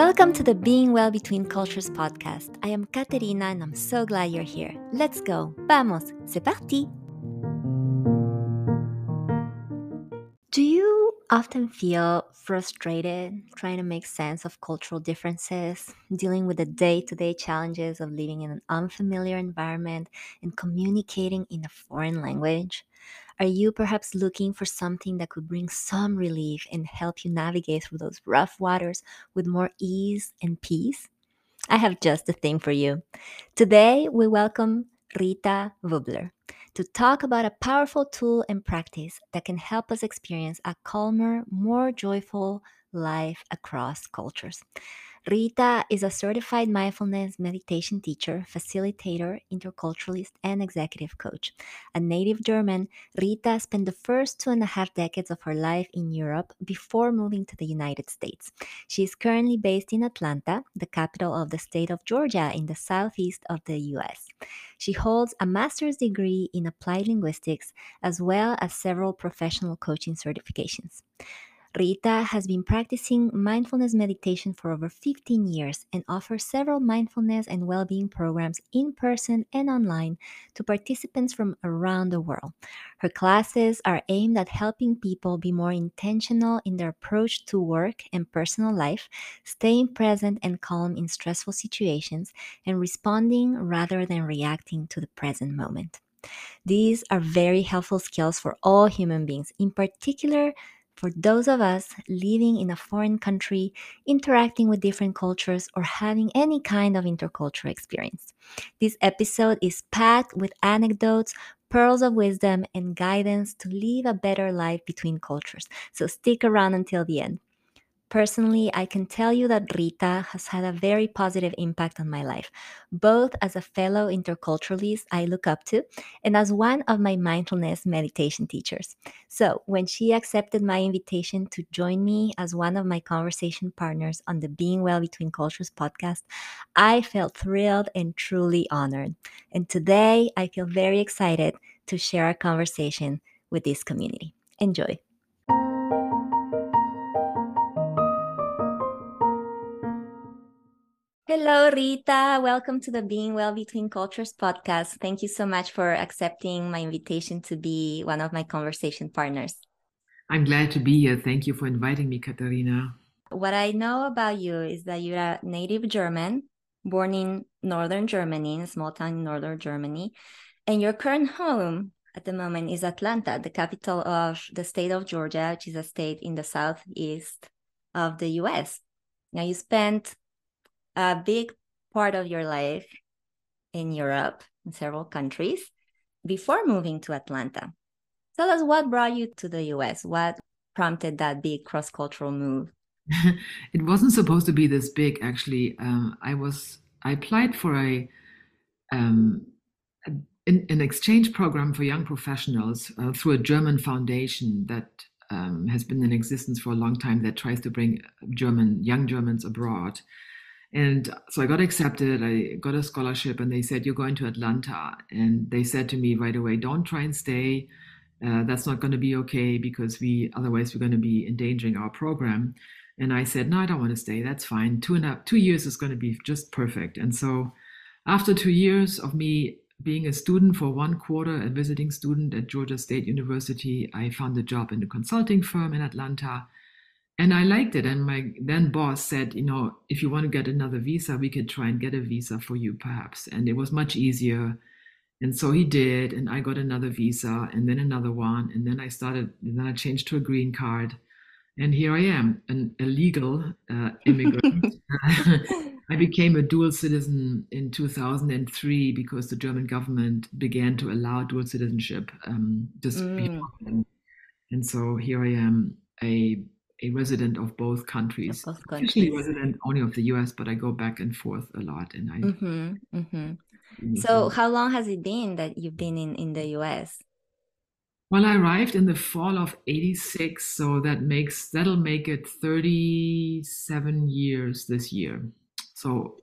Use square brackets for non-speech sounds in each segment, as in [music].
Welcome to the Being Well Between Cultures podcast. I am Katerina and I'm so glad you're here. Let's go. Vamos, c'est parti. Do you often feel frustrated trying to make sense of cultural differences, dealing with the day to day challenges of living in an unfamiliar environment and communicating in a foreign language? Are you perhaps looking for something that could bring some relief and help you navigate through those rough waters with more ease and peace? I have just the thing for you. Today, we welcome Rita Wuebbeler to talk about a powerful tool and practice that can help us experience a calmer, more joyful life across cultures. Rita is a certified mindfulness meditation teacher, facilitator, interculturalist, and executive coach. A native German, Rita spent the first two and a half decades of her life in Europe before moving to the United States. She is currently based in Atlanta, the capital of the state of Georgia in the southeast of the US. She holds a master's degree in applied linguistics as well as several professional coaching certifications. Rita has been practicing mindfulness meditation for over 15 years and offers several mindfulness and well being programs in person and online to participants from around the world. Her classes are aimed at helping people be more intentional in their approach to work and personal life, staying present and calm in stressful situations, and responding rather than reacting to the present moment. These are very helpful skills for all human beings, in particular for those of us living in a foreign country, interacting with different cultures, or having any kind of intercultural experience. This episode is packed with anecdotes, pearls of wisdom, and guidance to live a better life between cultures. So stick around until the end. Personally, I can tell you that Rita has had a very positive impact on my life, both as a fellow interculturalist I look up to and as one of my mindfulness meditation teachers. So, when she accepted my invitation to join me as one of my conversation partners on the Being Well Between Cultures podcast, I felt thrilled and truly honored. And today, I feel very excited to share our conversation with this community. Enjoy. Hello, Rita. Welcome to the Being Well Between Cultures podcast. Thank you so much for accepting my invitation to be one of my conversation partners. I'm glad to be here. Thank you for inviting me, Katerina. What I know about you is that you're a native German, born in northern Germany, in a small town in northern Germany, and your current home at the moment is Atlanta, the capital of the state of Georgia, which is a state in the southeast of the US. Now, you spent a big part of your life in Europe, in several countries, before moving to Atlanta. Tell us what brought you to the US? What prompted that big cross cultural move? [laughs] it wasn't supposed to be this big, actually. Um, I was I applied for a, um, an exchange program for young professionals uh, through a German foundation that um, has been in existence for a long time that tries to bring German young Germans abroad. And so I got accepted. I got a scholarship, and they said, You're going to Atlanta. And they said to me right away, Don't try and stay. Uh, that's not going to be okay because we otherwise we're going to be endangering our program. And I said, No, I don't want to stay. That's fine. Two and a, two years is going to be just perfect. And so after two years of me being a student for one quarter, a visiting student at Georgia State University, I found a job in a consulting firm in Atlanta and I liked it. And my then boss said, you know, if you want to get another visa, we could try and get a visa for you, perhaps. And it was much easier. And so he did, and I got another visa, and then another one, and then I started. And then I changed to a green card, and here I am, an illegal uh, immigrant. [laughs] [laughs] I became a dual citizen in 2003 because the German government began to allow dual citizenship um, just mm. And so here I am, a a resident of both countries. Of both countries. Usually resident only of the US, but I go back and forth a lot. And I. Mm-hmm, mm-hmm. So, how long has it been that you've been in in the US? Well, I arrived in the fall of '86, so that makes that'll make it 37 years this year. So,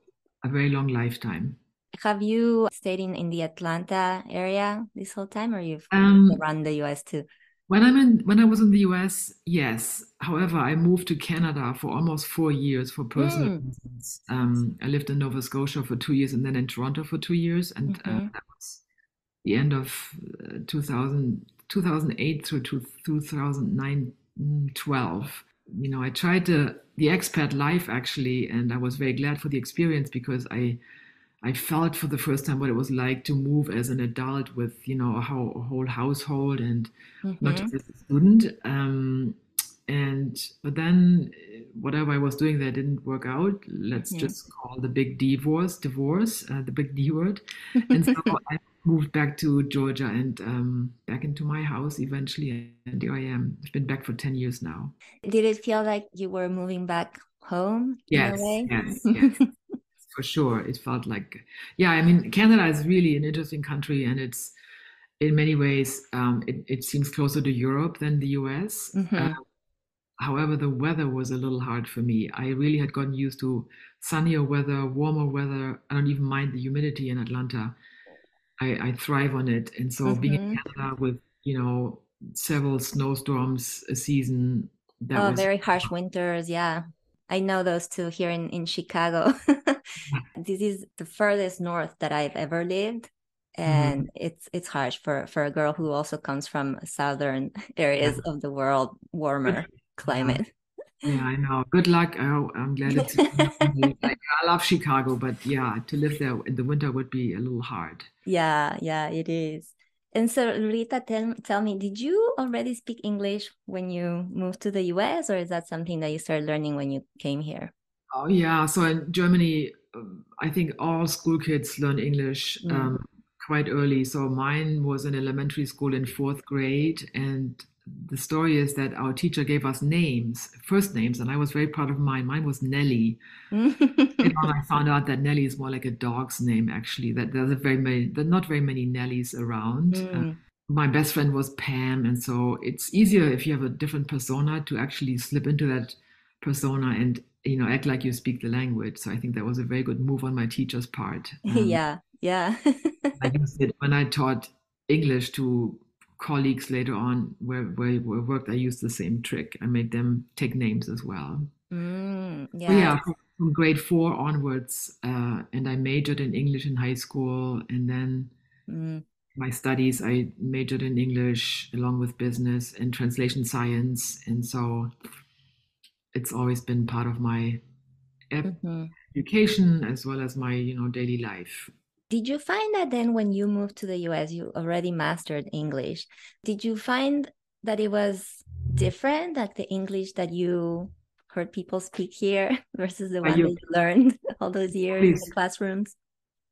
a very long lifetime. Have you stayed in, in the Atlanta area this whole time, or you've um, run the US too? When I'm in, when I was in the US, yes. However, I moved to Canada for almost four years for personal Mm, reasons. Um, I lived in Nova Scotia for two years and then in Toronto for two years, and uh, mhm, that was the end of uh, 2000, 2008 through to 2009, mm, 12. You know, I tried the the expat life actually, and I was very glad for the experience because I I felt for the first time what it was like to move as an adult with, you know, a whole, a whole household and not just as a student. Um, and but then uh, whatever I was doing there didn't work out. Let's mhm. just call the big divorce, divorce, uh, the big D word. And so [laughs] I moved back to Georgia and um, back into my house eventually. And here I am. I've been back for 10 years now. Did it feel like you were moving back home in a Yes, way? yes, [laughs] yes. For sure it felt like yeah i mean canada is really an interesting country and it's in many ways um, it, it seems closer to europe than the us uh, hmm however the weather was a little hard for me. I really had gotten used to sunnier weather warmer weather. I don't even mind the humidity in atlanta. I, I thrive on it. And so being in hmm canada with you know several snowstorms a season that Oh, was very harsh winters. Yeah. I know those too here in, in Chicago. [laughs] This is the furthest north that I've ever lived. Mhm. And it's it's harsh for, for a girl who also comes from southern [laughs] areas of the world, warmer climate. Yeah, I know. Good luck. Oh, I'm glad it's. [laughs] Like, I love Chicago, but yeah, to live there in the winter would be a little hard. Yeah, yeah, it is. And so, Rita, tell, tell me, did you already speak English when you moved to the US, or is that something that you started learning when you came here? Oh, yeah. So in Germany, I think all school kids learn English Mm. um, quite early. So mine was in elementary school in fourth grade, and the story is that our teacher gave us names, first names, and I was very proud of mine. Mine was Nellie. [laughs] On, I found out that Nellie is more like a dog's name, actually. That there's a very many, there are not very many Nellies around. Uh, Mm. my best friend was Pam, and so it's easier if you have a different persona to actually slip into that persona and you know act like you speak the language. So I think that was a very good move on my teacher's part. [laughs] Um, Yeah, yeah. [laughs] I used it when I taught English to colleagues later on where where where I worked. I used the same trick. I made them take names as well. Mm, But yeah, from, from grade four onwards, uh, and I majored in English in high school, and then Mm, my studies, I majored in English along with business and translation science. And so it's always been part of my mhm. education as well as my, you know, daily life. Did you find that then when you moved to the US, you already mastered English? Did you find that it was different, like the English that you heard people speak here [laughs] versus the Are one that you you learned [laughs] all those years in the classrooms?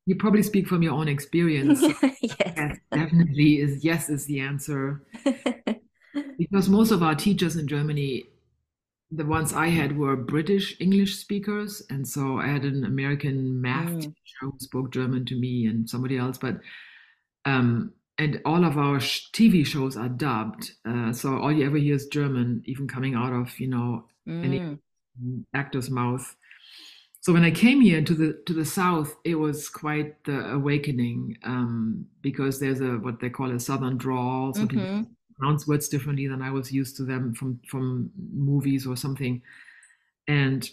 you probably speak from your own [laughs] experience. Yes. yes, definitely is yes is the answer. Because most of our teachers in Germany, the ones I had were British English speakers, and so I had an American math Mm, teacher who spoke German to me and somebody else. But um, and all of our sh- TV shows are dubbed, uh, so all you ever hear is German, even coming out of you know any mm, actor's mouth. So when I came here to the to the south, it was quite the awakening um, because there's a what they call a southern drawl. Some people mhm, pronounce words differently than I was used to them from from movies or something, and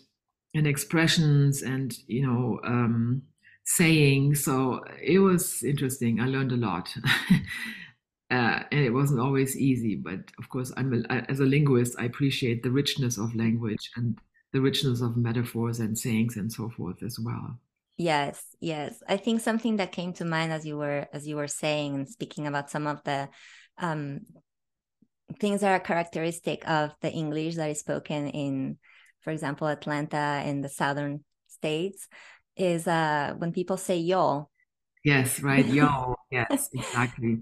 and expressions and you know um, saying. So it was interesting. I learned a lot. [laughs] Uh, and it wasn't always easy, but of course, I'm a, as a linguist, I appreciate the richness of language and the richness of metaphors and sayings and so forth as well. Yes, yes. I think something that came to mind as you were as you were saying and speaking about some of the um, things that are characteristic of the English that is spoken in, for example, Atlanta and the southern states is uh, when people say y'all. Yes, right. [laughs] Yo, yes, exactly.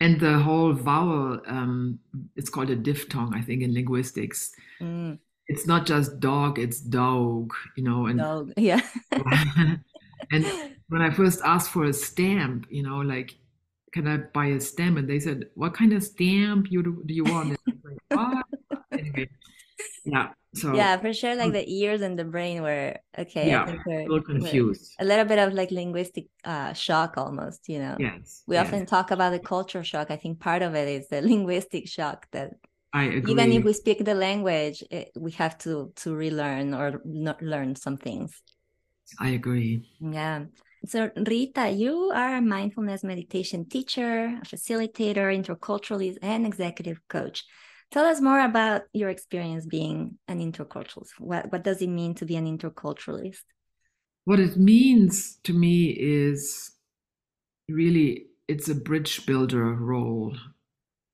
And the whole vowel, um, it's called a diphthong, I think, in linguistics. Mm, It's not just dog, it's dog, you know, and dog. Yeah. [laughs] [laughs] and when I first asked for a stamp, you know, like, can I buy a stamp? And they said, what kind of stamp you do, do you want? And I was like? [laughs] Anyway, yeah. So yeah, for sure. Like the ears and the brain were okay. yeah, we're, a little confused. a little bit of like linguistic uh, shock almost. You know. Yes. We yes. often talk about the culture shock. I think part of it is the [laughs] linguistic shock that I agree. even if we speak the language, it, we have to to relearn or not learn some things. I agree. Yeah. So, Rita, you are a mindfulness meditation teacher, facilitator, interculturalist, and executive coach. Tell us more about your experience being an interculturalist. What, what does it mean to be an interculturalist? What it means to me is really it's a bridge builder role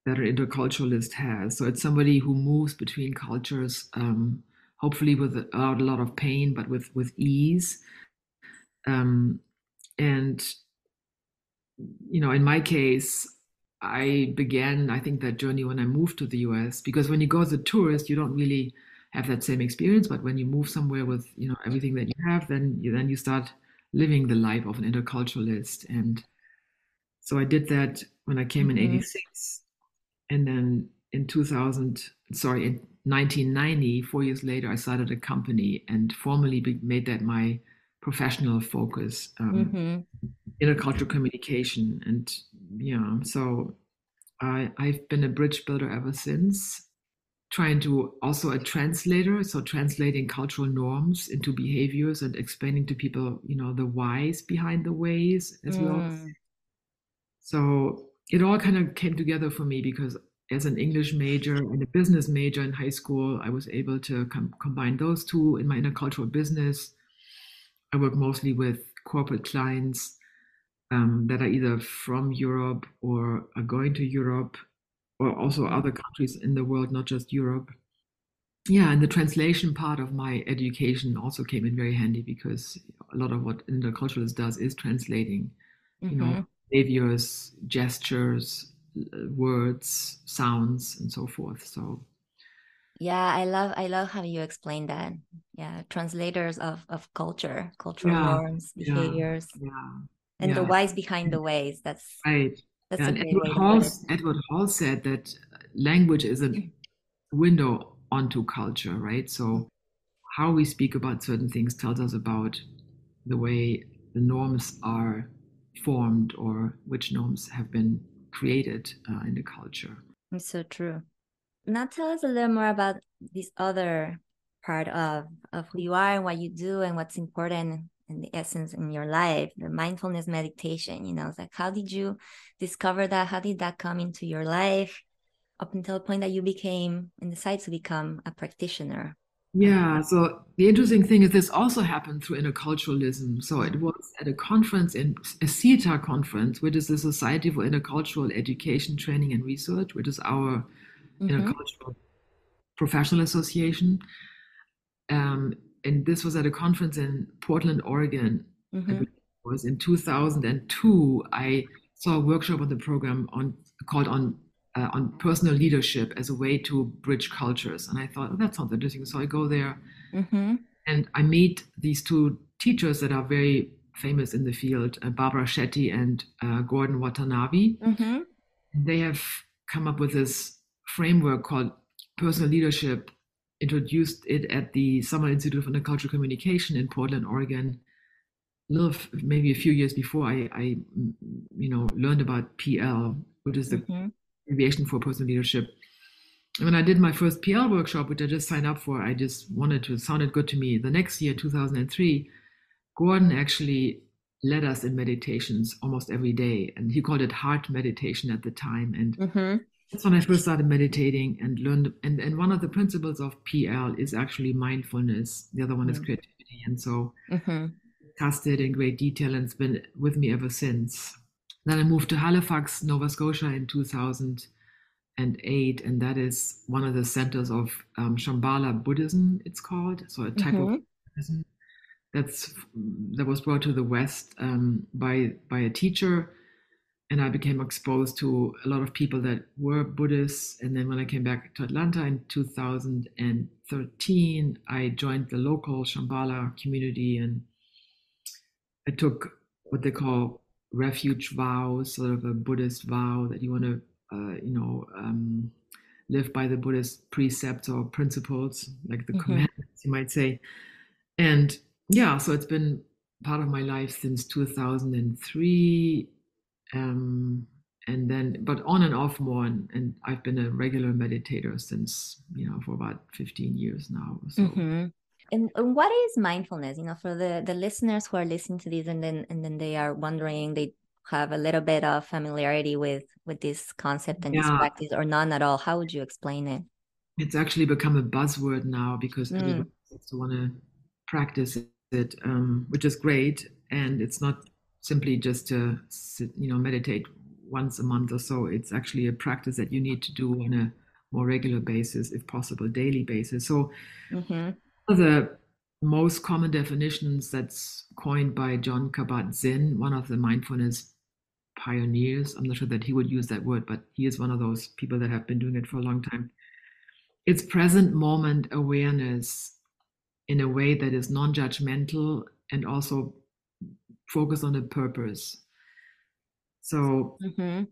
that an interculturalist has. So it's somebody who moves between cultures, um, hopefully without a lot of pain, but with with ease. Um, and you know, in my case, I began, I think, that journey when I moved to the US because when you go as a tourist, you don't really have that same experience. But when you move somewhere with you know everything that you have, then you then you start living the life of an interculturalist. And so I did that when I came in Mhm. '86, and then in 2000, sorry, in 1990, four years later, I started a company and formally made that my professional focus. Um, Mhm. intercultural communication and yeah so I, i've been a bridge builder ever since trying to also a translator so translating cultural norms into behaviors and explaining to people you know the whys behind the ways as well Mm. so it all kind of came together for me because as an english major and a business major in high school i was able to com- combine those two in my intercultural business i work mostly with corporate clients um, that are either from Europe or are going to Europe or also other countries in the world, not just Europe. Yeah, and the translation part of my education also came in very handy because a lot of what interculturalist does is translating, you Mhm. know, behaviors, gestures, uh, words, sounds, and so forth. So Yeah, I love I love how you explain that. Yeah, translators of of culture, cultural yeah, norms, behaviors, yeah, and the yeah, whys behind the ways. That's right. that's And Edward Hall. Edward Hall said that language is a window onto culture, right? So how we speak about certain things tells us about the way the norms are formed or which norms have been created uh, in the culture. It's so true. Now tell us a little more about this other part of of who you are and what you do and what's important and the essence in your life, the mindfulness meditation. You know, it's like how did you discover that? How did that come into your life up until the point that you became and decided to become a practitioner? Yeah, so the interesting thing is this also happened through interculturalism. So it was at a conference in a SIETAR conference, which is the Society for Intercultural Education, Training and Research, which is our Mhm. intercultural professional association. Um, and this was at a conference in Portland, Oregon. I Mhm. it was in 2002. I saw a workshop on the program on called on uh, on personal leadership as a way to bridge cultures, and I thought, oh, that sounds interesting. So I go there Mhm. and I meet these two teachers that are very famous in the field, uh, Barbara Schaetti and uh, Gordon Watanabe. Mhm. They have come up with this framework called personal leadership, introduced it at the Summer Institute of Intercultural Communication in Portland, Oregon. A little, maybe a few years before I, I, you know, learned about PL, which is the Mhm. abbreviation for personal leadership. And when I did my first PL workshop, which I just signed up for, I just wanted to, it sounded good to me. The next year, 2003, Gordon actually led us in meditations almost every day. And he called it heart meditation at the time. And Mhm. That's when I first started meditating and learned. And, and one of the principles of PL is actually mindfulness. The other one is Mm. creativity. And so Mhm. discussed it in great detail and it's been with me ever since. Then I moved to Halifax, Nova Scotia in 2008, and that is one of the centers of um, Shambhala Buddhism, it's called. So a type of Mhm. Buddhism that's that was brought to the West um, by by a teacher, and I became exposed to a lot of people that were Buddhists. And then when I came back to Atlanta in 2013, I joined the local Shambhala community and I took what they call refuge vows, sort of a Buddhist vow that you want to, uh, you know, um, live by the Buddhist precepts or principles, like the Mhm. commandments, you might say. And yeah, so it's been part of my life since 2003. Um, and then, but on and off more. And, and I've been a regular meditator since, you know, for about 15 years now. So. Mhm. And, and what is mindfulness? You know, for the the listeners who are listening to this and then and then they are wondering, they have a little bit of familiarity with with this concept and this practice, or none at all. How would you explain it? it's actually become a buzzword now because Mm. everyone seems to want to practice it, um, which is great. And it's not simply just to sit, you know meditate once a month or so. It's actually a practice that you need to do on a more regular basis, if possible, daily basis. So hmm one of the most common definitions that's coined by Jon Kabat-Zinn, one of the mindfulness pioneers. I'm not sure that he would use that word, but he is one of those people that have been doing it for a long time. It's present moment awareness in a way that is non judgmental and also focused on the purpose. So, hmm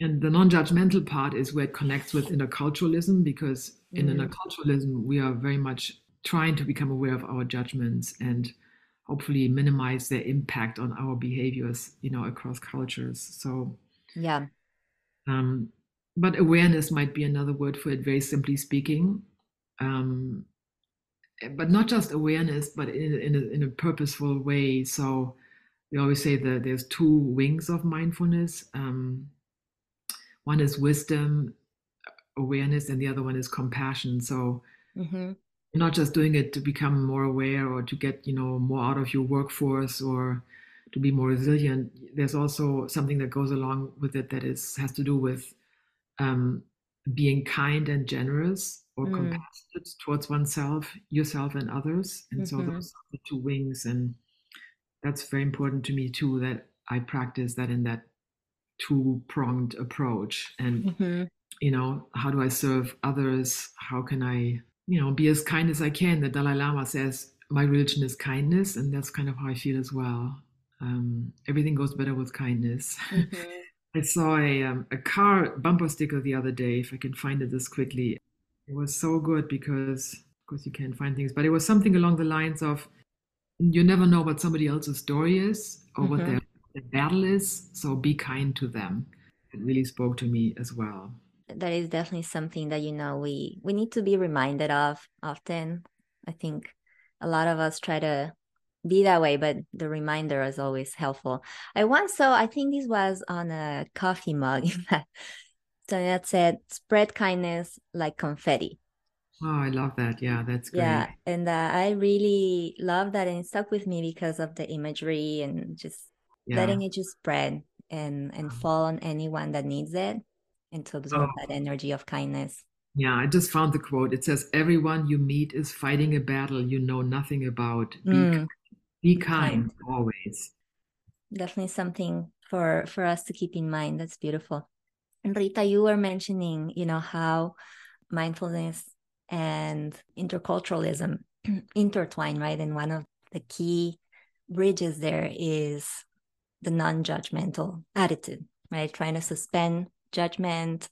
and the non judgmental part is where it connects with interculturalism because in Mm. interculturalism, we are very much trying to become aware of our judgments and hopefully minimize their impact on our behaviors, you know, across cultures. So, Yeah. Um, but awareness might be another word for it, very simply speaking. Um, but not just awareness, but in, in, a, in a purposeful way. So we always say that there's two wings of mindfulness. Um, one is wisdom, awareness, and the other one is compassion. So hmm you're not just doing it to become more aware or to get you know more out of your workforce or to be more resilient there's also something that goes along with it that is has to do with um, being kind and generous or Mm. compassionate towards oneself yourself and others. And so Mhm. those are the two wings and that's very important to me too that i practice that in that two pronged approach. And hmm you know how do i serve others? How can i you know be as kind as i can? The dalai lama says my religion is kindness and that's kind of how i feel as well. Um, everything goes better with kindness. Hmm [laughs] i saw a, um, a car bumper sticker the other day if i can find it this quickly it was so good because of course you can't find things but it was something along the lines of you never know what somebody else's story is or what Mhm. their, their battle is so be kind to them. It really spoke to me as well. That is definitely something that you know we we need to be reminded of often. I think a lot of us try to be that way but the reminder is always helpful. I once saw i think this was on a coffee mug in fact so that said spread kindness like confetti Oh, I love that. Yeah, that's great. yeah and uh, i really love that and it stuck with me because of the imagery and just Yeah. letting it just spread and and fall on anyone that needs it and to absorb Oh. that energy of kindness Yeah, I just found the quote. It says, Everyone you meet is fighting a battle you know nothing about. Be, Mm. be kind. kind always. definitely something for for us to keep in mind that's beautiful rita you were mentioning you know how mindfulness and interculturalism [clears throat] intertwine right? And one of the key bridges there is the non-judgmental attitude right? Trying to suspend judgment.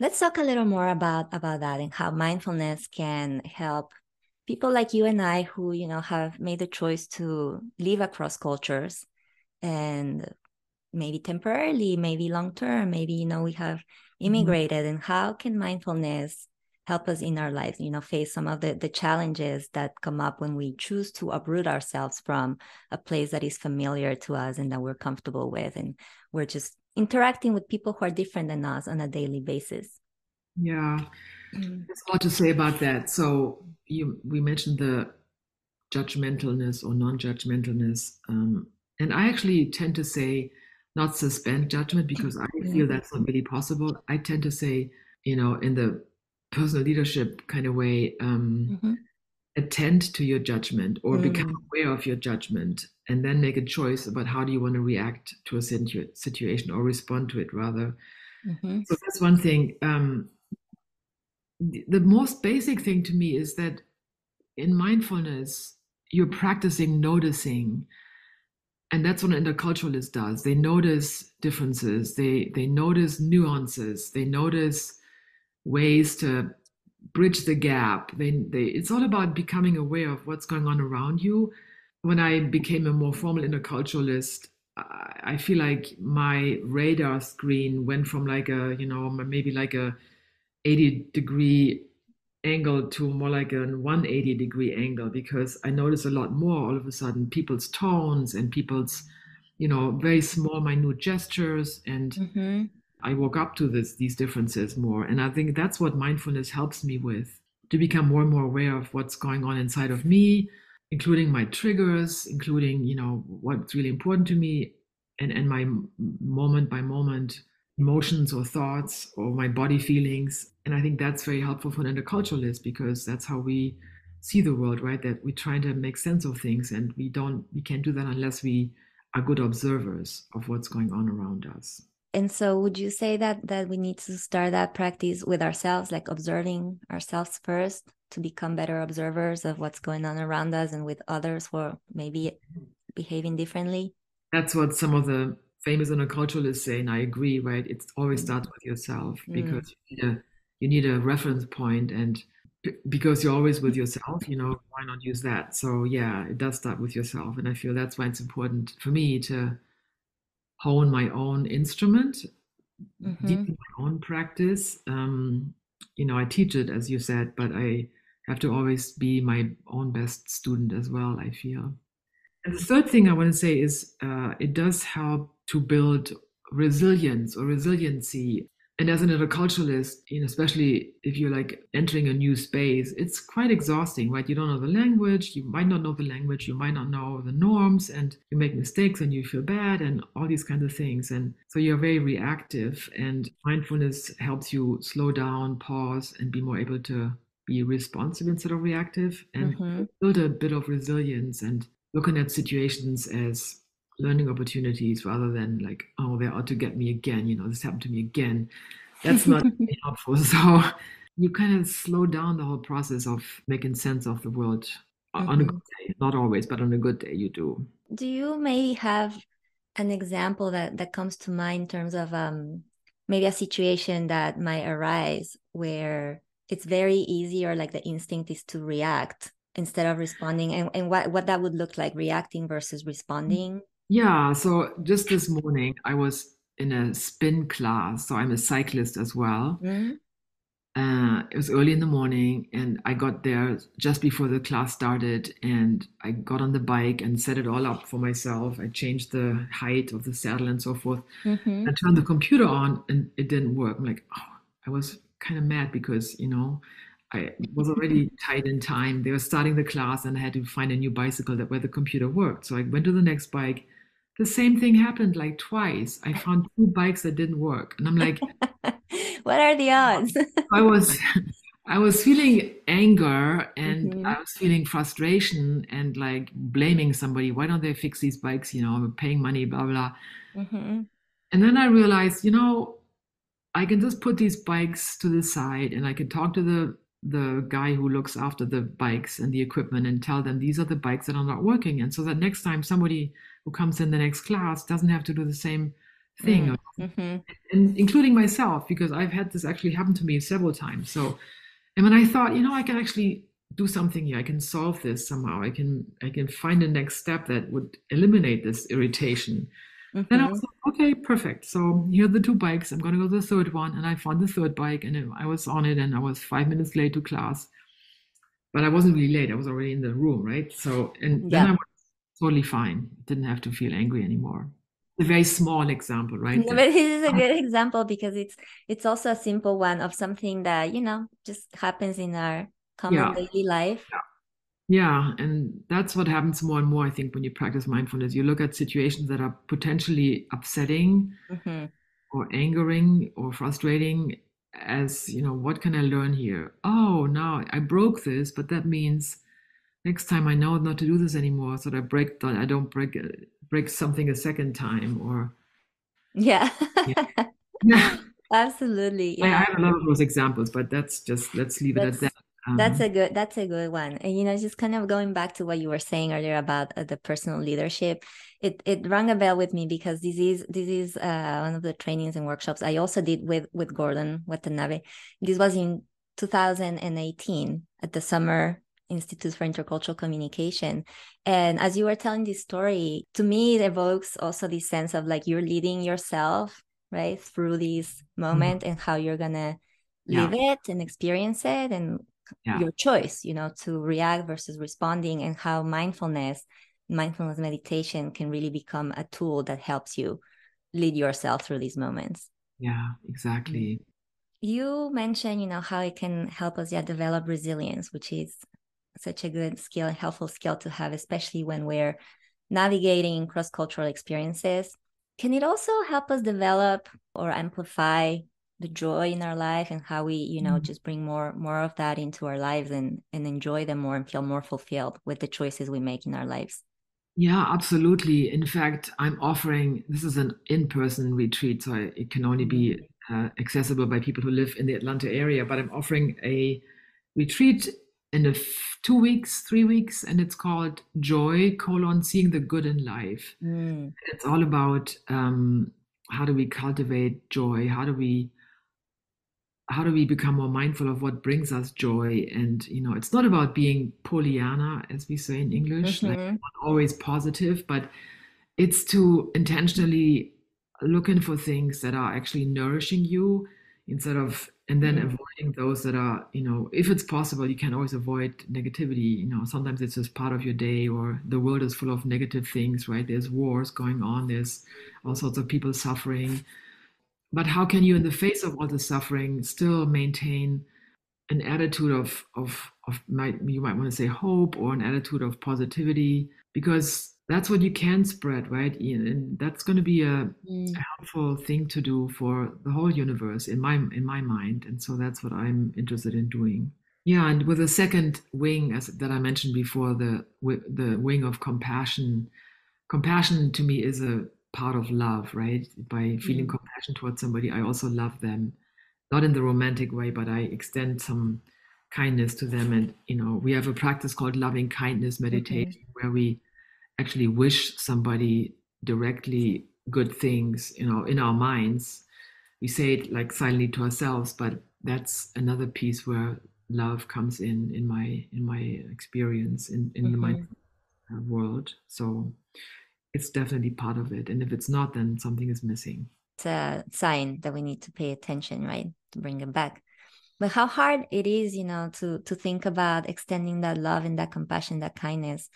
Let's talk a little more about about that and how mindfulness can help people like you and i who you know have made the choice to live across cultures and maybe temporarily, maybe long term, maybe you know we have immigrated, and how can mindfulness help us in our lives? You know, face some of the the challenges that come up when we choose to uproot ourselves from a place that is familiar to us and that we're comfortable with, and we're just interacting with people who are different than us on a daily basis. Yeah, there's a lot to say about that. So you we mentioned the judgmentalness or non-judgmentalness, um, and I actually tend to say not suspend judgment because I feel that's not really possible. I tend to say, you know, in the personal leadership kind of way, um, Mhm. attend to your judgment or become Mm. aware of your judgment and then make a choice about how do you want to react to a situ- situation or respond to it rather Mhm. so that's one thing um, the, the most basic thing to me is that in mindfulness you're practicing noticing and that's what an interculturalist does they notice differences they they notice nuances they notice ways to bridge the gap. They, they, it's all about becoming aware of what's going on around you. When I became a more formal interculturalist, I feel like my radar screen went from like a, you know, maybe like a 80 degree angle to more like a 180 degree angle because I notice a lot more all of a sudden people's tones and people's, you know, very small, minute gestures. And mm-hmm. I woke up to this, these differences more. And I think that's what mindfulness helps me with to become more and more aware of what's going on inside of me, including my triggers, including, you know, what's really important to me and, and my moment by moment emotions or thoughts or my body feelings. And I think that's very helpful for an interculturalist because that's how we see the world, right? That we're trying to make sense of things and we don't we can't do that unless we are good observers of what's going on around us. And so would you say that that we need to start that practice with ourselves, like observing ourselves first to become better observers of what's going on around us and with others who are maybe mm-hmm. behaving differently? That's what some of the famous interculturalists say, and I agree, right? It always mm. starts with yourself mm. because you need, a, you need a reference point and because you're always with yourself, you know, why not use that? So yeah, it does start with yourself. And I feel that's why it's important for me to hone my own instrument, mm-hmm. deepen my own practice. Um, you know, I teach it as you said, but I have to always be my own best student as well, I feel. And the third thing I want to say is uh, it does help to build resilience or resiliency. And as an interculturalist, you know, especially if you're like entering a new space, it's quite exhausting, right? You don't know the language, you might not know the language, you might not know the norms, and you make mistakes and you feel bad and all these kinds of things. And so you're very reactive, and mindfulness helps you slow down, pause, and be more able to be responsive instead of reactive and mm-hmm. build a bit of resilience and looking at situations as learning opportunities rather than like, oh, they're to get me again. You know, this happened to me again. That's not [laughs] helpful. So you kind of slow down the whole process of making sense of the world mm-hmm. on a good mm-hmm. day. Not always, but on a good day, you do. Do you maybe have an example that that comes to mind in terms of um maybe a situation that might arise where it's very easy or like the instinct is to react instead of responding and, and what, what that would look like reacting versus responding yeah, so just this morning I was in a spin class, so I'm a cyclist as well. Mm-hmm. Uh, it was early in the morning, and I got there just before the class started. And I got on the bike and set it all up for myself. I changed the height of the saddle and so forth. Mm-hmm. I turned the computer on, and it didn't work. I'm like, oh, I was kind of mad because you know I was already tight in time. They were starting the class, and I had to find a new bicycle that where the computer worked. So I went to the next bike the same thing happened like twice. I found two bikes that didn't work. And I'm like, [laughs] what are the odds? I was I was feeling anger and mm-hmm. I was feeling frustration and like blaming somebody. Why don't they fix these bikes? You know, I'm paying money, blah blah. Mm-hmm. And then I realized, you know, I can just put these bikes to the side and I can talk to the the guy who looks after the bikes and the equipment and tell them these are the bikes that are not working. And so that next time somebody who comes in the next class doesn't have to do the same thing, mm-hmm. and including myself, because I've had this actually happen to me several times. So, and when I thought, you know, I can actually do something here, I can solve this somehow. I can I can find a next step that would eliminate this irritation. Mm-hmm. Then I was like, okay, perfect. So here are the two bikes. I'm going to go to the third one. And I found the third bike and I was on it and I was five minutes late to class. But I wasn't really late. I was already in the room, right? So, and yeah. then I was totally fine. Didn't have to feel angry anymore. A very small example, right? Yeah, but this is a good example because it's it's also a simple one of something that you know just happens in our common yeah. daily life. Yeah. Yeah, and that's what happens more and more, I think, when you practice mindfulness. You look at situations that are potentially upsetting mm-hmm. or angering or frustrating as, you know, what can I learn here? Oh, now I broke this, but that means next time I know not to do this anymore, so that I break I don't break break something a second time or yeah. yeah. [laughs] [laughs] Absolutely. Yeah. I, I, have a lot of those examples, but that's just let's leave it that's, at that. Um, that's a good that's a good one and you know just kind of going back to what you were saying earlier about uh, the personal leadership it it rang a bell with me because this is this is uh, one of the trainings and workshops i also did with with gordon watanabe this was in 2018 at the summer institute for intercultural communication and as you were telling this story to me it evokes also this sense of like you're leading yourself right through this moment mm-hmm. and how you're gonna live yeah. it and experience it and yeah. your choice you know to react versus responding and how mindfulness mindfulness meditation can really become a tool that helps you lead yourself through these moments. Yeah exactly. Mm-hmm. You mentioned you know how it can help us yeah develop resilience which is such a good skill and helpful skill to have especially when we're navigating cross-cultural experiences. Can it also help us develop or amplify the joy in our life and how we you know mm. just bring more more of that into our lives and and enjoy them more and feel more fulfilled with the choices we make in our lives yeah absolutely in fact i'm offering this is an in-person retreat so it can only be mm-hmm. uh, accessible by people who live in the atlanta area but i'm offering a retreat in a f- two weeks three weeks and it's called joy colon seeing the good in life mm. it's all about um, how do we cultivate joy how do we how do we become more mindful of what brings us joy? And you know it's not about being pollyanna as we say in english mm-hmm. like always positive but it's to intentionally looking for things that are actually nourishing you instead of and then mm-hmm. avoiding those that are you know if it's possible you can always avoid negativity. You know sometimes it's just part of your day or the world is full of negative things right? There's wars going on. There's all sorts of people suffering but how can you in the face of all the suffering still maintain an attitude of of of might you might want to say hope or an attitude of positivity? Because that's what you can spread right? And that's going to be a, mm. helpful thing to do for the whole universe in my in my mind and so that's what i'm interested in doing. Yeah and with the second wing as that i mentioned before the the wing of compassion compassion to me is a part of love, right? By feeling mm. compassion towards somebody, I also love them, not in the romantic way, but I extend some kindness to them. And, you know, we have a practice called loving kindness meditation okay. where we actually wish somebody directly good things, you know, in our minds. We say it like silently to ourselves, but that's another piece where love comes in in my in my experience in in mm-hmm. the mind world. So it's definitely part of it. And if it's not, then something is missing. It's a sign that we need to pay attention, right? To bring it back. But how hard it is, you know, to to think about extending that love and that compassion, that kindness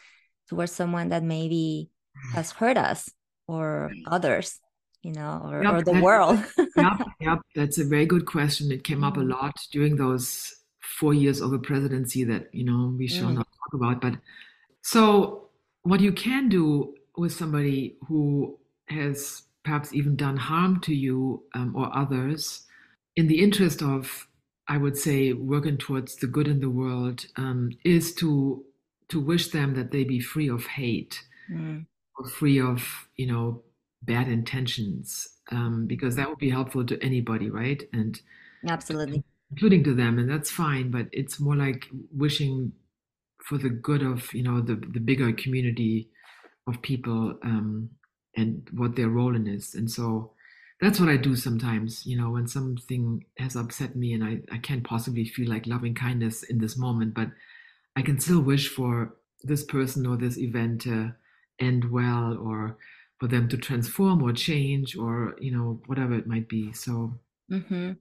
towards someone that maybe has hurt us or others, you know, or, yep, or the world. [laughs] yep, [laughs] yep. That's a very good question. It came up a mm. lot during those four years of a presidency that, you know, we shall mm. not talk about. But so what you can do with somebody who has perhaps even done harm to you um, or others, in the interest of, I would say, working towards the good in the world, um, is to to wish them that they be free of hate mm. or free of you know bad intentions, um, because that would be helpful to anybody, right? And absolutely, including to them, and that's fine. But it's more like wishing for the good of you know the the bigger community of people um, and what their role in is. And so that's what I do sometimes, you know, when something has upset me and I, I can't possibly feel like loving kindness in this moment, but I can still wish for this person or this event to end well or for them to transform or change or, you know, whatever it might be. So, mm-hmm.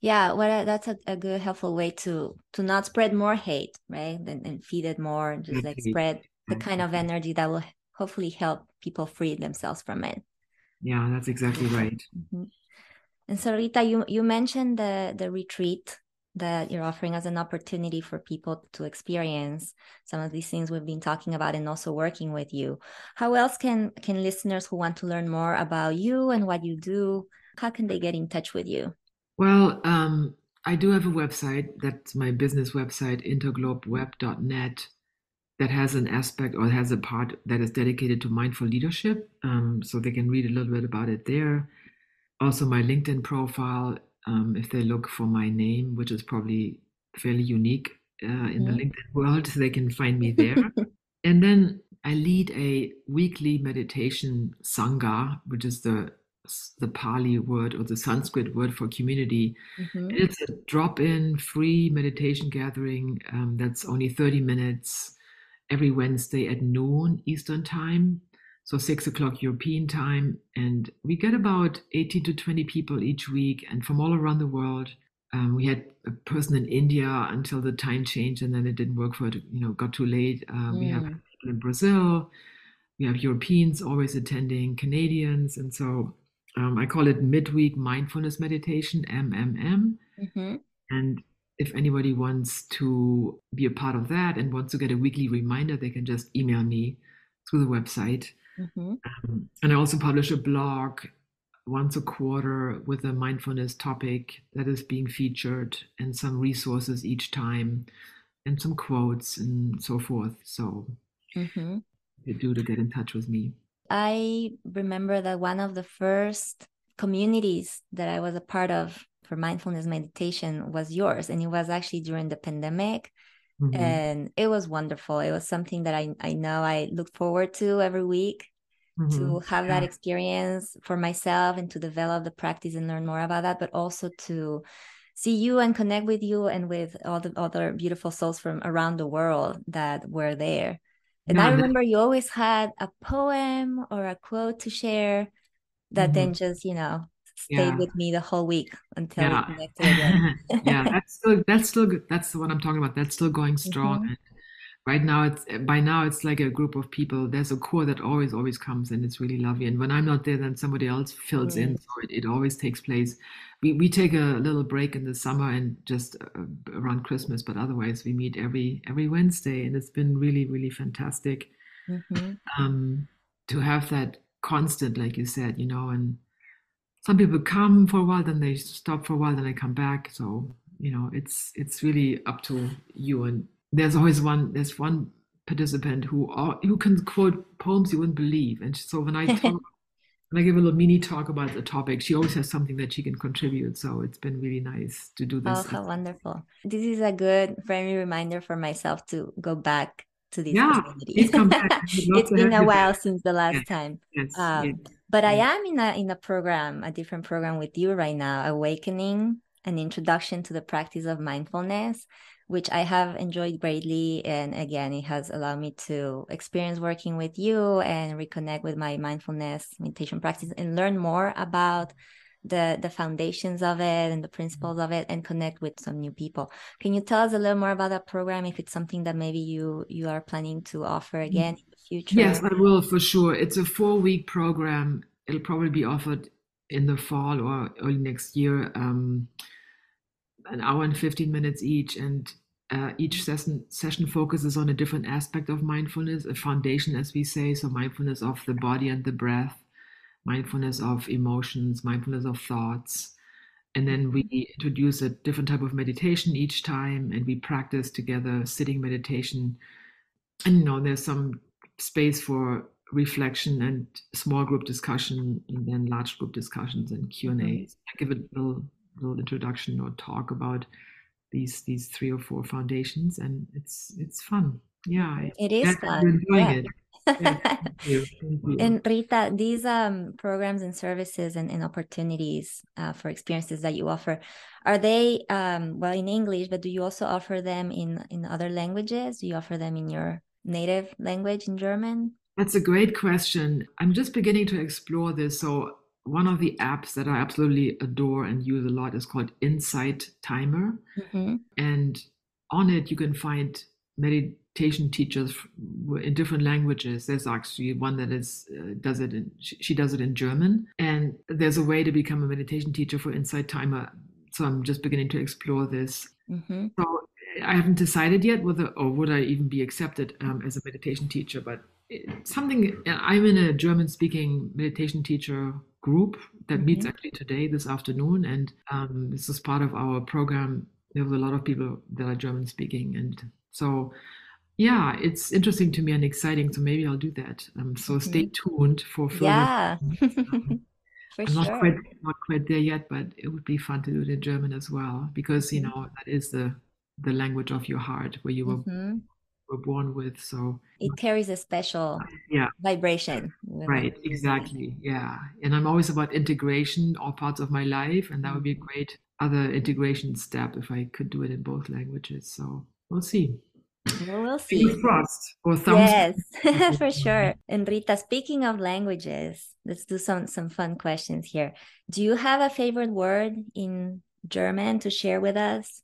yeah, well, that's a, a, good, helpful way to to not spread more hate, right? And, and feed it more, just like spread the kind of energy that will hopefully help people free themselves from it. Yeah, that's exactly right. Mm-hmm. And so, Rita, you you mentioned the the retreat that you're offering as an opportunity for people to experience some of these things we've been talking about and also working with you. How else can can listeners who want to learn more about you and what you do, how can they get in touch with you? Well, um, I do have a website. That's my business website, interglobeweb.net that has an aspect or has a part that is dedicated to mindful leadership. Um, so they can read a little bit about it there. Also, my LinkedIn profile, um, if they look for my name, which is probably fairly unique, uh, in the LinkedIn [laughs] world. They can find me there. [laughs] and then I lead a weekly meditation sangha, which is the the Pali word or the Sanskrit word for community. Mm-hmm. It's a drop-in free meditation gathering um, that's only 30 minutes every Wednesday at noon Eastern time, so six o'clock European time, and we get about 18 to 20 people each week, and from all around the world. Um, we had a person in India until the time changed, and then it didn't work for it. You know, got too late. Uh. We have mm. people in Brazil. We have Europeans always attending, Canadians, and so um, I call it midweek mindfulness meditation, MMM. Mm-hmm. And if anybody wants to be a part of that and wants to get a weekly reminder, they can just email me through the website. Mm-hmm. Um, and I also publish a blog once a quarter with a mindfulness topic that is being featured and some resources each time and some quotes and so forth. So mm-hmm. you do to get in touch with me. I remember that one of the first communities that I was a part of for mindfulness meditation was yours. And it was actually during the pandemic. Mm-hmm. And it was wonderful. It was something that I, I know I look forward to every week mm-hmm. to have that experience for myself and to develop the practice and learn more about that, but also to see you and connect with you and with all the other beautiful souls from around the world that were there. And I remember you always had a poem or a quote to share that mm-hmm. then just, you know, stayed yeah. with me the whole week until yeah. we connected again. [laughs] yeah, that's still that's still good. That's what I'm talking about. That's still going strong. Mm-hmm. right now it's by now it's like a group of people. There's a core that always always comes and it's really lovely. And when I'm not there, then somebody else fills mm-hmm. in. So it, it always takes place we, we take a little break in the summer and just uh, around Christmas, but otherwise we meet every every Wednesday, and it's been really really fantastic mm-hmm. um, to have that constant, like you said, you know. And some people come for a while, then they stop for a while, then they come back. So you know, it's it's really up to you. And there's always one there's one participant who are, who can quote poems you wouldn't believe, and so when I talk [laughs] when I give a little mini talk about the topic, she always has something that she can contribute. So it's been really nice to do this. Oh, how wonderful. This is a good friendly reminder for myself to go back to this yeah, community. Come back. [laughs] it's been a while back. since the last yes, time. Yes, um, yes, but I am in a in a program, a different program with you right now, Awakening, an introduction to the practice of mindfulness which I have enjoyed greatly. And again, it has allowed me to experience working with you and reconnect with my mindfulness meditation practice and learn more about the the foundations of it and the principles of it and connect with some new people can you tell us a little more about that program if it's something that maybe you you are planning to offer mm. again future. Yes i will for sure. It's a four week program. It'll probably be offered in the fall or early next year um, an hour and 15 minutes each and uh, each session session focuses on a different aspect of mindfulness a foundation as we say so mindfulness of the body and the breath mindfulness of emotions mindfulness of thoughts. And then we introduce a different type of meditation each time and we practice together sitting meditation. And you know there's some space for reflection and small group discussion and then large group discussions and q and a mm-hmm. i give a little little introduction or talk about these these three or four foundations and it's it's fun yeah it is fun yeah. It. [laughs] and Rita, these um, programs and services and, and opportunities uh, for experiences that you offer, are they um, well in English? But do you also offer them in in other languages? Do you offer them in your native language in German? That's a great question. I'm just beginning to explore this. So one of the apps that I absolutely adore and use a lot is called Insight Timer. Mm-hmm. And on it, you can find meditation teachers in different languages. There's actually one that is uh, does it in she does it in German, and there's a way to become a meditation teacher for Insight Timer. So I'm just beginning to explore this. Mm-hmm. So I haven't decided yet whether or would I even be accepted um, as a meditation teacher, but something I'm in a German speaking meditation teacher group that mm-hmm. meets actually today, this afternoon. And um, this is part of our program. There's a lot of people that are German speaking. And so, yeah, it's interesting to me and exciting. So maybe I'll do that. Um, so mm-hmm. stay tuned for further. Yeah. [laughs] For I'm sure. not quite not quite there yet, but it would be fun to do it in German as well because you mm-hmm. know that is the the language of your heart, where you were, Mhm. were born with. So It carries a special yeah, vibration. right, you're using it. exactly, yeah. And I'm always about integration, all parts of my life, and that would be a great other integration step if I could do it in both languages. So we'll see. Well, we'll see. crossed or thumbs. Yes, [laughs] for sure. And Rita, speaking of languages, let's do some some fun questions here. Do you have a favorite word in German to share with us?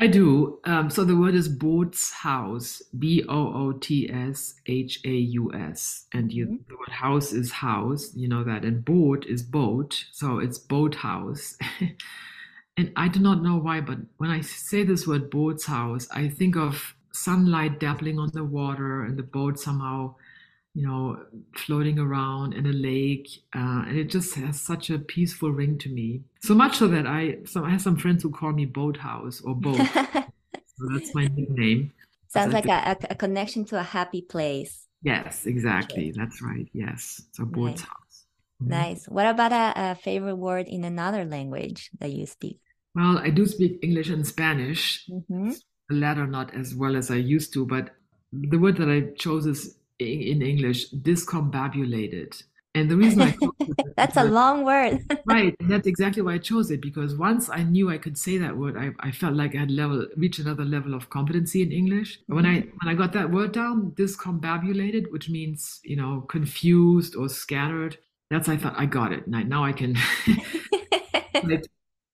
I do. Um, so the word is Bootshaus, B O O T S H A U S, and you, Mhm. the word house is house. You know that, and boat is boat, so it's boathouse. [laughs] and I do not know why, but when I say this word boat's Bootshaus, I think of sunlight dappling on the water and the boat somehow, you know, floating around in a lake, uh, and it just has such a peaceful ring to me. So much so that I, so I have some friends who call me Boathouse or Boat. [laughs] So that's my nickname. Sounds like a, a, connection to a happy place. Yes, exactly. That's right. Yes. So Nice. Boat's house. Mhm. Nice. What about a, a favorite word in another language that you speak? Well, I do speak English and Spanish, Mhm. the latter not as well as I used to, but the word that I chose is in, in English, discombobulated. And the reason I chose it [laughs] is That's a long word. [laughs] right, and that's exactly why I chose it because once I knew I could say that word, I, I felt like I had level reached another level of competency in English. When I mm-hmm. when I got that word down, discombobulated, which means you know confused or scattered, that's I thought I got it. Now, now I can. [laughs] like,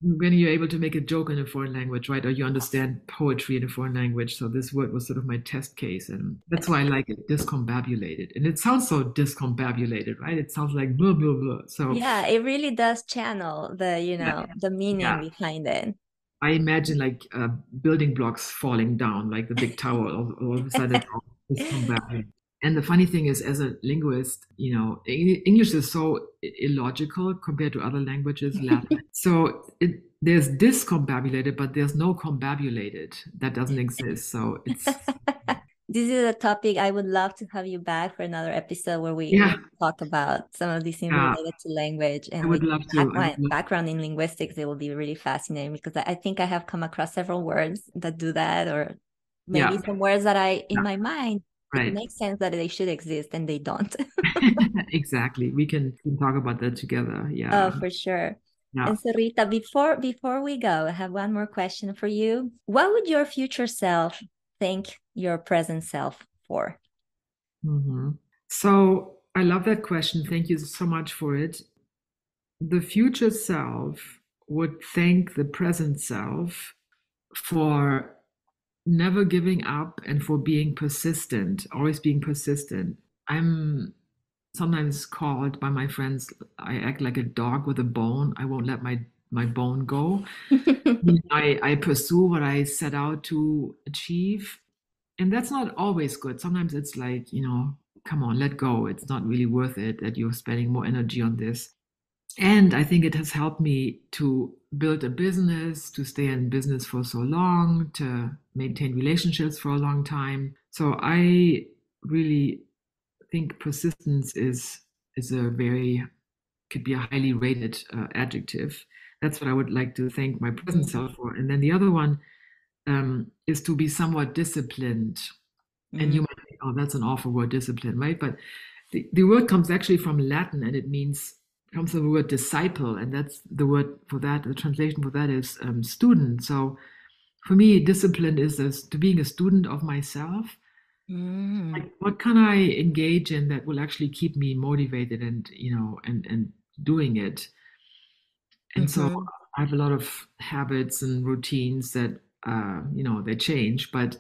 when you're able to make a joke in a foreign language, right, or you understand poetry in a foreign language, so this word was sort of my test case, and that's why I like it, discombobulated. And it sounds so discombobulated, right? It sounds like blah blah blah. So yeah, it really does channel the, you know, the meaning Yeah. behind it. I imagine like uh, building blocks falling down, like the big tower. All, all of a sudden, [laughs] it's all discombobulated. And the funny thing is, as a linguist, you know, English is so illogical compared to other languages, [laughs] Latin. so it, there's discombobulated, but there's no combobulated. That doesn't exist. So it's [laughs] This is a topic I would love to have you back for another episode where we Yeah. talk about some of these things Yeah. related to language and I would love to. back- I my love- background in linguistics. It will be really fascinating because I think I have come across several words that do that, or maybe Yeah. some words that I, in my mind, it Right. makes sense that they should exist and they don't. [laughs] [laughs] exactly. We can, we can talk about that together. Yeah. Oh, for sure. Yeah. And so Rita, before before we go, I have one more question for you. What would your future self thank your present self for? hmm So I love that question. Thank you so much for it. The future self would thank the present self for never giving up and for being persistent, always being persistent. I'm sometimes called by my friends, I act like a dog with a bone. I won't let my, my bone go. [laughs] I, I pursue what I set out to achieve. And that's not always good. Sometimes it's like, you know, come on, let go. It's not really worth it that you're spending more energy on this. And I think it has helped me to build a business, to stay in business for so long, to maintain relationships for a long time. So I really think persistence is is a very could be a highly rated uh, adjective. That's what I would like to thank my present self for. And then the other one um, is to be somewhat disciplined. And you might think, oh, that's an awful word, discipline, right? But the, the word comes actually from Latin and it means, comes from the word disciple. And that's the word for that, the translation for that is um, student. So for me, discipline is as, to being a student of myself. Mm. Like, what can I engage in that will actually keep me motivated and, you know, and, and doing it? And so Mhm. I have a lot of habits and routines that, uh, you know, they change, but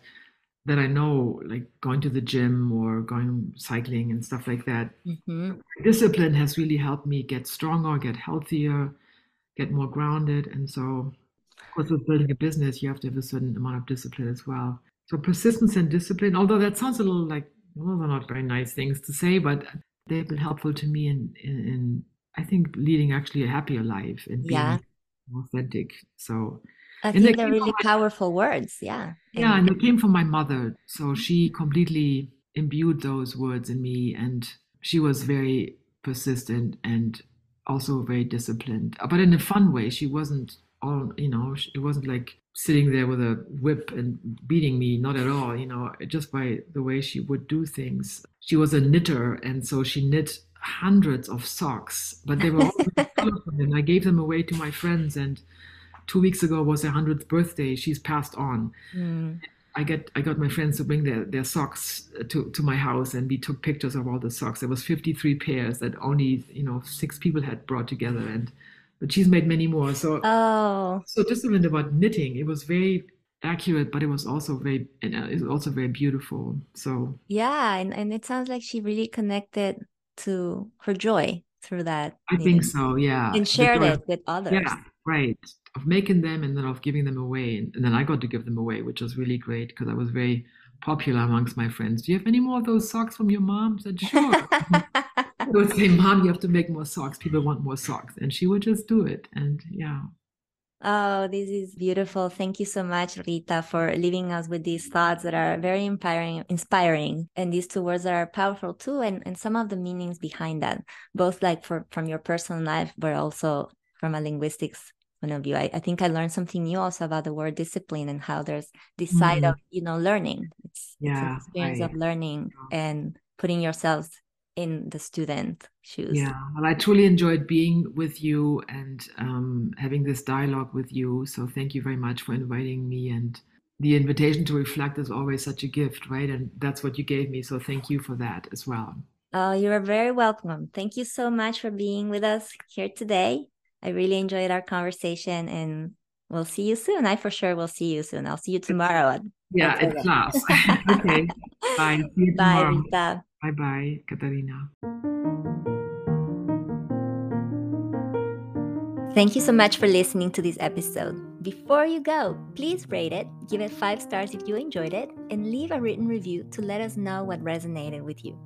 that I know, like going to the gym or going cycling and stuff like that. Mhm. Discipline has really helped me get stronger, get healthier, get more grounded. And so, course, with building a business, you have to have a certain amount of discipline as well. So, persistence and discipline, although that sounds a little like, well, they're not very nice things to say, but they've been helpful to me in, in, in I think, leading actually a happier life and being Yeah. authentic. So, I think they're really my- powerful words. Yeah. yeah, And- and it came from my mother. So she completely imbued those words in me, and she was very persistent and also very disciplined, but in a fun way. She wasn't all, you know, it wasn't like sitting there with a whip and beating me, not at all, you know, just by the way she would do things. She was a knitter, and so she knit hundreds of socks, but they were all [laughs] and I gave them away to my friends. And two weeks ago was her hundredth birthday. She's passed on. Mm. I get I got my friends to bring their, their socks to, to my house and we took pictures of all the socks. There was 53 pairs that only you know six people had brought together and but she's made many more. So oh, so even about knitting, it was very accurate, but it was also very and uh, it was also very beautiful. So yeah, and, and it sounds like she really connected to her joy through that. I knitting. think so, yeah. And shared it with others. Yeah, right of making them and then of giving them away. And, and then I got to give them away, which was really great because I was very popular amongst my friends. Do you have any more of those socks from your mom? I said, [laughs] sure. I would say, Mom, you have to make more socks. People want more socks. And she would just do it. And yeah. Oh, this is beautiful. Thank you so much, Rita, for leaving us with these thoughts that are very inspiring, inspiring, and these two words that are powerful too, and, and some of the meanings behind that, both like for from your personal life, but also from a linguistics point of view. I, I think I learned something new also about the word discipline and how there's this mm. side of, you know, learning. It's, yeah, it's an experience I, of learning and putting yourselves in the student shoes. Yeah, well, I truly enjoyed being with you and um, having this dialogue with you. So thank you very much for inviting me. And the invitation to reflect is always such a gift, right? And that's what you gave me. So thank you for that as well. Oh, you are very welcome. Thank you so much for being with us here today. I really enjoyed our conversation and we'll see you soon. I for sure will see you soon. I'll see you tomorrow. At, yeah, at class. [laughs] okay. Bye. [laughs] Bye, Rita. Bye bye, Katerina. Thank you so much for listening to this episode. Before you go, please rate it, give it five stars if you enjoyed it, and leave a written review to let us know what resonated with you.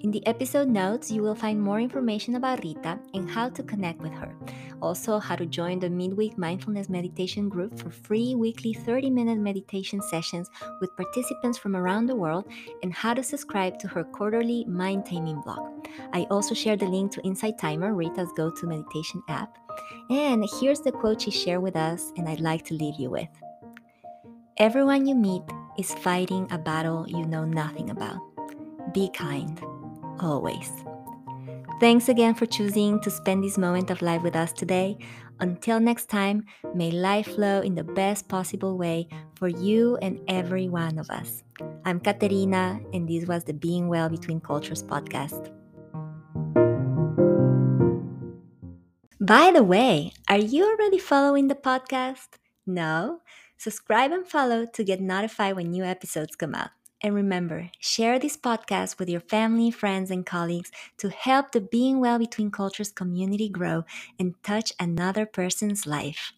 In the episode notes, you will find more information about Rita and how to connect with her. Also, how to join the midweek mindfulness meditation group for free weekly 30 minute meditation sessions with participants from around the world, and how to subscribe to her quarterly mind taming blog. I also share the link to Insight Timer, Rita's go to meditation app. And here's the quote she shared with us, and I'd like to leave you with Everyone you meet is fighting a battle you know nothing about. Be kind always. Thanks again for choosing to spend this moment of life with us today. Until next time, may life flow in the best possible way for you and every one of us. I'm Katerina, and this was the Being Well Between Cultures podcast. By the way, are you already following the podcast? No? Subscribe and follow to get notified when new episodes come out. And remember, share this podcast with your family, friends, and colleagues to help the Being Well Between Cultures community grow and touch another person's life.